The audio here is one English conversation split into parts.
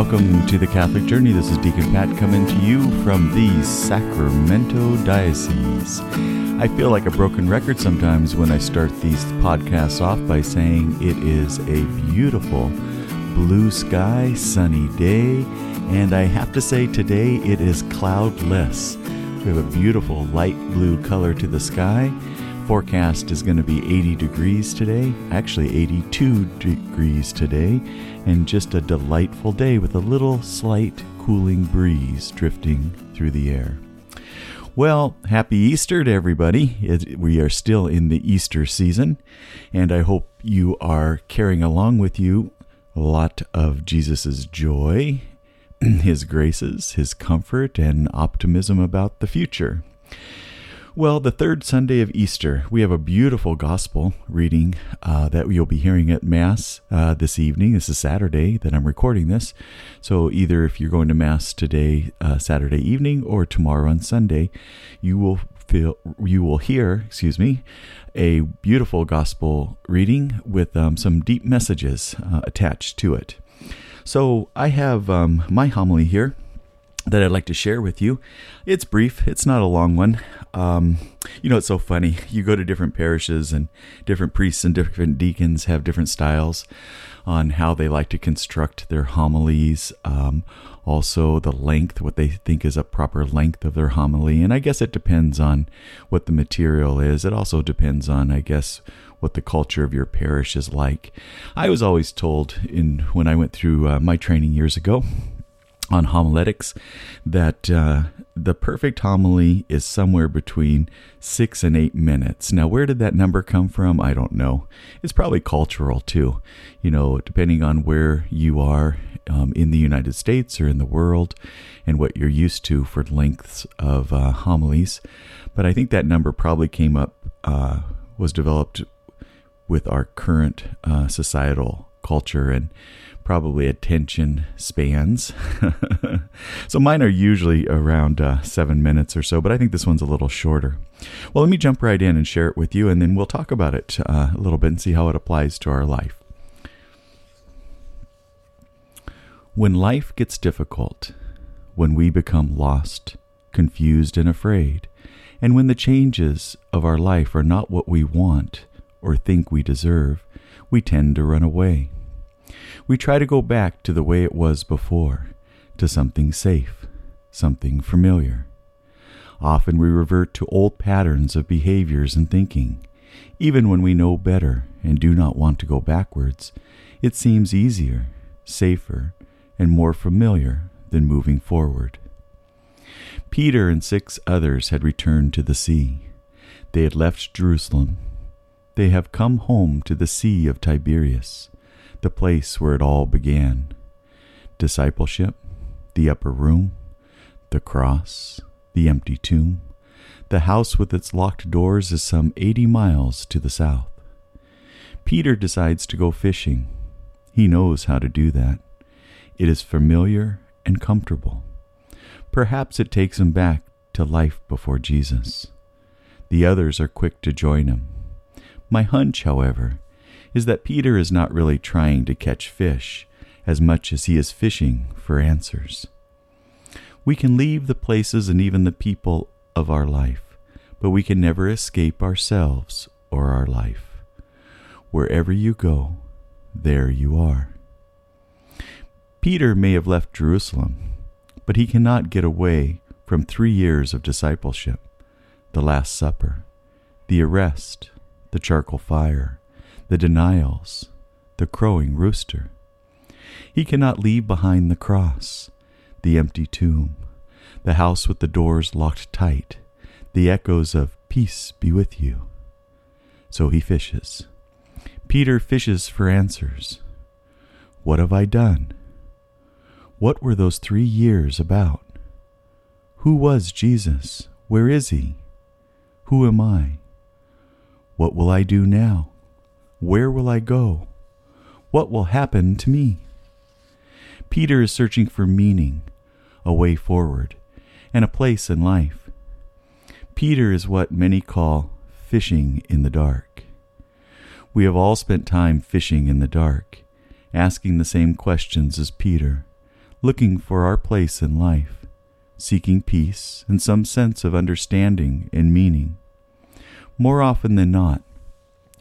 welcome to the Catholic Journey. This is Deacon Pat coming to you from the Sacramento Diocese. I feel like a broken record sometimes when I start these podcasts off by saying it is a beautiful blue sky, sunny day, and I have to say today it is cloudless. We have a beautiful light blue color to the sky forecast is going to be 80 degrees today, actually 82 degrees today, and just a delightful day with a little slight cooling breeze drifting through the air. Well, happy Easter to everybody. It, we are still in the Easter season, and I hope you are carrying along with you a lot of Jesus' joy, his graces, his comfort, and optimism about the future. Well, the third Sunday of Easter, we have a beautiful gospel reading uh, that you'll be hearing at Mass uh, this evening. This is Saturday that I'm recording this. So, either if you're going to Mass today, uh, Saturday evening, or tomorrow on Sunday, you will feel you will hear, excuse me, a beautiful gospel reading with um, some deep messages uh, attached to it. So, I have um, my homily here that I'd like to share with you. It's brief, it's not a long one. Um, you know, it's so funny. You go to different parishes, and different priests and different deacons have different styles on how they like to construct their homilies. Um, also, the length, what they think is a proper length of their homily. And I guess it depends on what the material is. It also depends on, I guess, what the culture of your parish is like. I was always told in when I went through uh, my training years ago on homiletics that uh, the perfect homily is somewhere between six and eight minutes. Now, where did that number come from? I don't know. It's probably cultural too, you know, depending on where you are um, in the United States or in the world and what you're used to for lengths of uh, homilies. But I think that number probably came up, uh, was developed with our current uh, societal culture and probably attention spans. so mine are usually around uh, seven minutes or so, but I think this one's a little shorter. Well, let me jump right in and share it with you, and then we'll talk about it uh, a little bit and see how it applies to our life. When life gets difficult, when we become lost, confused, and afraid, and when the changes of our life are not what we want or think we deserve, we tend to run away. We try to go back to the way it was before, to something safe, something familiar. Often we revert to old patterns of behaviors and thinking. Even when we know better and do not want to go backwards, it seems easier, safer, and more familiar than moving forward. Peter and six others had returned to the sea. They had left Jerusalem. They have come home to the Sea of Tiberias the place where it all began discipleship, the upper room, the cross, the empty tomb. The house with its locked doors is some 80 miles to the south. Peter decides to go fishing. He knows how to do that. It is familiar and comfortable. Perhaps it takes him back to life before Jesus. The others are quick to join him. My hunch, however, is that Peter is not really trying to catch fish as much as he is fishing for answers. We can leave the places and even the people of our life, but we can never escape ourselves or our life. Wherever you go, there you are. Peter may have left Jerusalem, but he cannot get away from three years of discipleship the Last Supper, the arrest, the charcoal fire, the denials, the crowing rooster. He cannot leave behind the cross, the empty tomb, the house with the doors locked tight, the echoes of peace be with you. So he fishes. Peter fishes for answers. What have I done? What were those three years about? Who was Jesus? Where is he? Who am I? What will I do now? Where will I go? What will happen to me? Peter is searching for meaning, a way forward, and a place in life. Peter is what many call fishing in the dark. We have all spent time fishing in the dark, asking the same questions as Peter, looking for our place in life, seeking peace and some sense of understanding and meaning. More often than not,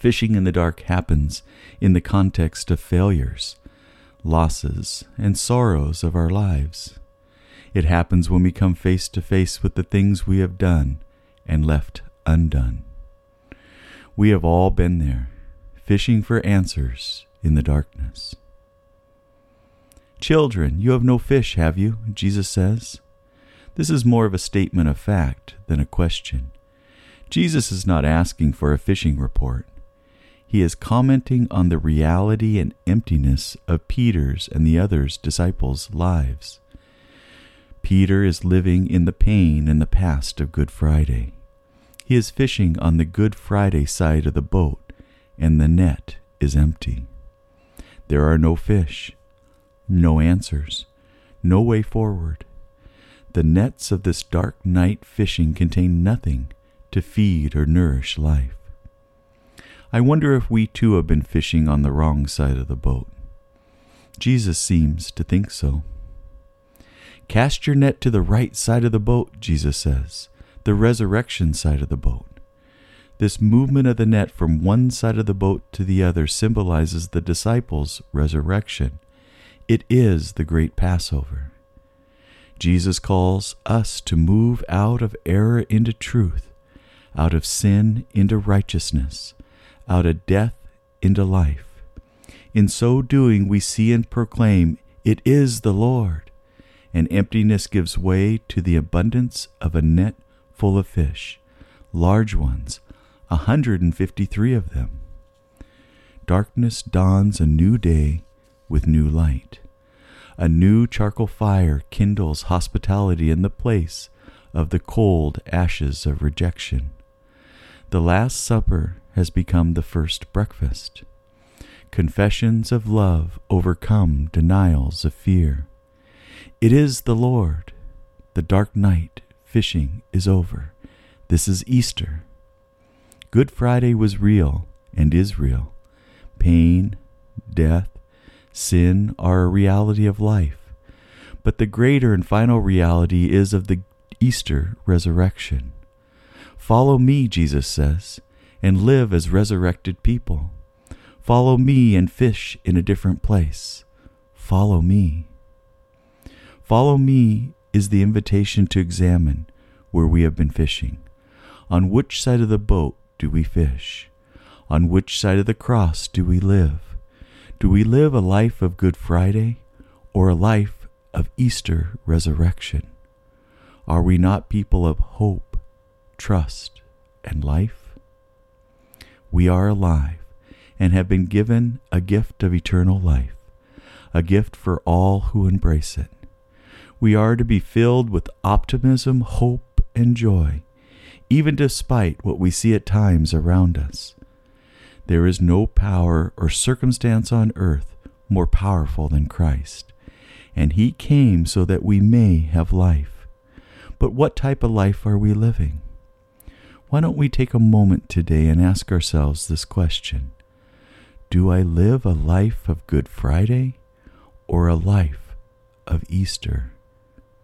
fishing in the dark happens in the context of failures, losses, and sorrows of our lives. It happens when we come face to face with the things we have done and left undone. We have all been there, fishing for answers in the darkness. Children, you have no fish, have you? Jesus says. This is more of a statement of fact than a question. Jesus is not asking for a fishing report. He is commenting on the reality and emptiness of Peter's and the others' disciples' lives. Peter is living in the pain and the past of Good Friday. He is fishing on the Good Friday side of the boat, and the net is empty. There are no fish, no answers, no way forward. The nets of this dark night fishing contain nothing to feed or nourish life. I wonder if we too have been fishing on the wrong side of the boat. Jesus seems to think so. Cast your net to the right side of the boat, Jesus says, the resurrection side of the boat. This movement of the net from one side of the boat to the other symbolizes the disciples' resurrection. It is the great Passover. Jesus calls us to move out of error into truth, out of sin into righteousness, out of death into life. In so doing, we see and proclaim, It is the Lord, and emptiness gives way to the abundance of a net full of fish, large ones, a hundred and fifty three of them. Darkness dawns a new day with new light. A new charcoal fire kindles hospitality in the place of the cold ashes of rejection. The Last Supper has become the first breakfast. Confessions of love overcome denials of fear. It is the Lord. The dark night fishing is over. This is Easter. Good Friday was real and is real. Pain, death, sin are a reality of life. But the greater and final reality is of the Easter resurrection. Follow me, Jesus says, and live as resurrected people. Follow me and fish in a different place. Follow me. Follow me is the invitation to examine where we have been fishing. On which side of the boat do we fish? On which side of the cross do we live? Do we live a life of Good Friday or a life of Easter resurrection? Are we not people of hope, trust, and life? We are alive and have been given a gift of eternal life, a gift for all who embrace it. We are to be filled with optimism, hope, and joy, even despite what we see at times around us. There is no power or circumstance on earth more powerful than Christ, and He came so that we may have life. But what type of life are we living? Why don't we take a moment today and ask ourselves this question Do I live a life of Good Friday or a life of Easter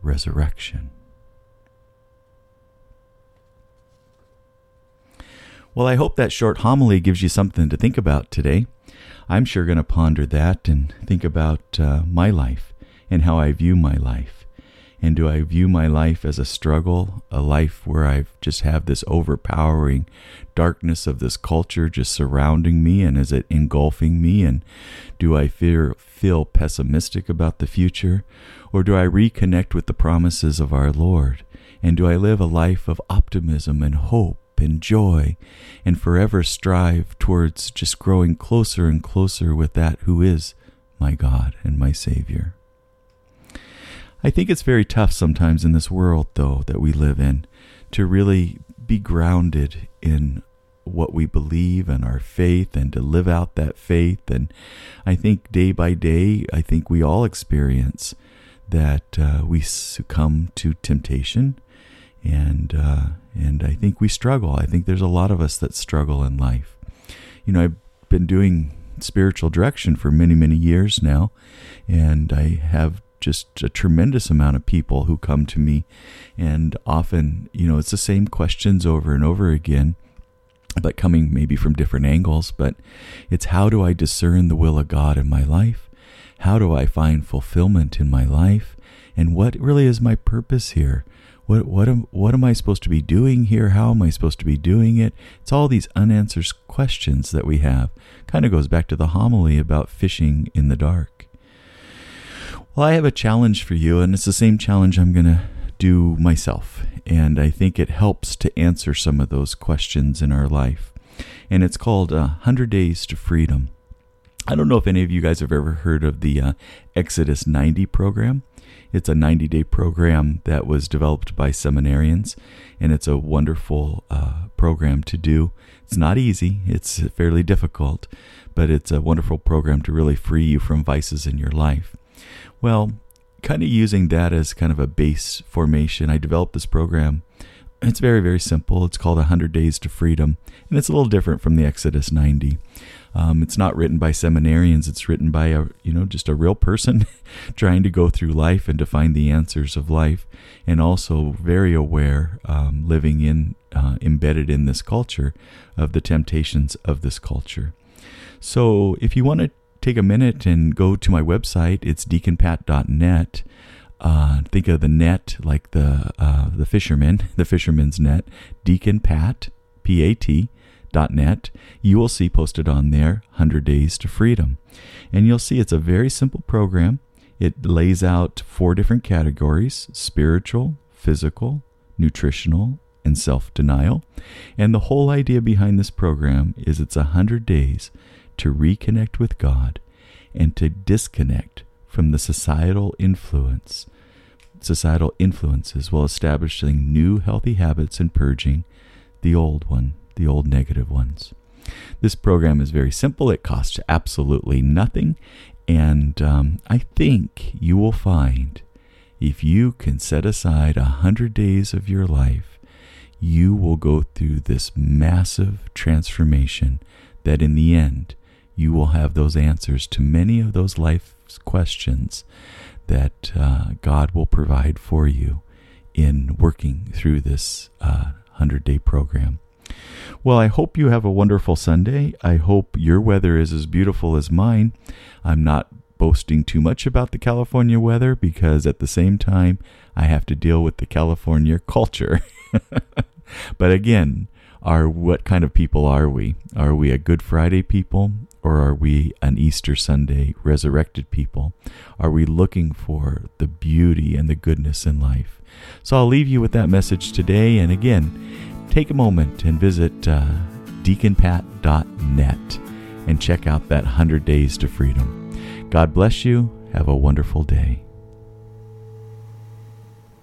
resurrection? Well, I hope that short homily gives you something to think about today. I'm sure going to ponder that and think about uh, my life and how I view my life. And do I view my life as a struggle, a life where I just have this overpowering darkness of this culture just surrounding me and is it engulfing me? And do I fear, feel pessimistic about the future? Or do I reconnect with the promises of our Lord? And do I live a life of optimism and hope and joy and forever strive towards just growing closer and closer with that who is my God and my Savior? I think it's very tough sometimes in this world, though, that we live in to really be grounded in what we believe and our faith and to live out that faith. And I think day by day, I think we all experience that uh, we succumb to temptation. And, uh, and I think we struggle. I think there's a lot of us that struggle in life. You know, I've been doing spiritual direction for many, many years now, and I have just a tremendous amount of people who come to me, and often, you know, it's the same questions over and over again, but coming maybe from different angles. But it's how do I discern the will of God in my life? How do I find fulfillment in my life? And what really is my purpose here? What what am what am I supposed to be doing here? How am I supposed to be doing it? It's all these unanswered questions that we have. Kind of goes back to the homily about fishing in the dark. Well, I have a challenge for you, and it's the same challenge I'm going to do myself. And I think it helps to answer some of those questions in our life. And it's called uh, 100 Days to Freedom. I don't know if any of you guys have ever heard of the uh, Exodus 90 program. It's a 90 day program that was developed by seminarians, and it's a wonderful uh, program to do. It's not easy, it's fairly difficult, but it's a wonderful program to really free you from vices in your life. Well, kind of using that as kind of a base formation, I developed this program. It's very, very simple. It's called 100 Days to Freedom, and it's a little different from the Exodus 90. Um, it's not written by seminarians. It's written by a you know just a real person trying to go through life and to find the answers of life, and also very aware, um, living in uh, embedded in this culture of the temptations of this culture. So if you want to take a minute and go to my website. It's deaconpat.net. Uh, think of the net like the uh, the fisherman, the fisherman's net. Deaconpat, P-A-T, dot net. You will see posted on there 100 Days to Freedom. And you'll see it's a very simple program. It lays out four different categories spiritual, physical, nutritional, and self denial. And the whole idea behind this program is it's 100 days to reconnect with God and to disconnect from the societal influence societal influences while establishing new healthy habits and purging the old one the old negative ones. This program is very simple. It costs absolutely nothing. And um, i think you will find if you can set aside a hundred days of your life you will go through this massive transformation that in the end you will have those answers to many of those life's questions that uh, God will provide for you in working through this uh, 100 day program. Well, I hope you have a wonderful Sunday. I hope your weather is as beautiful as mine. I'm not boasting too much about the California weather because at the same time, I have to deal with the California culture. but again, are what kind of people are we? Are we a Good Friday people or are we an Easter Sunday resurrected people? Are we looking for the beauty and the goodness in life? So I'll leave you with that message today. And again, take a moment and visit uh, deaconpat.net and check out that 100 Days to Freedom. God bless you. Have a wonderful day.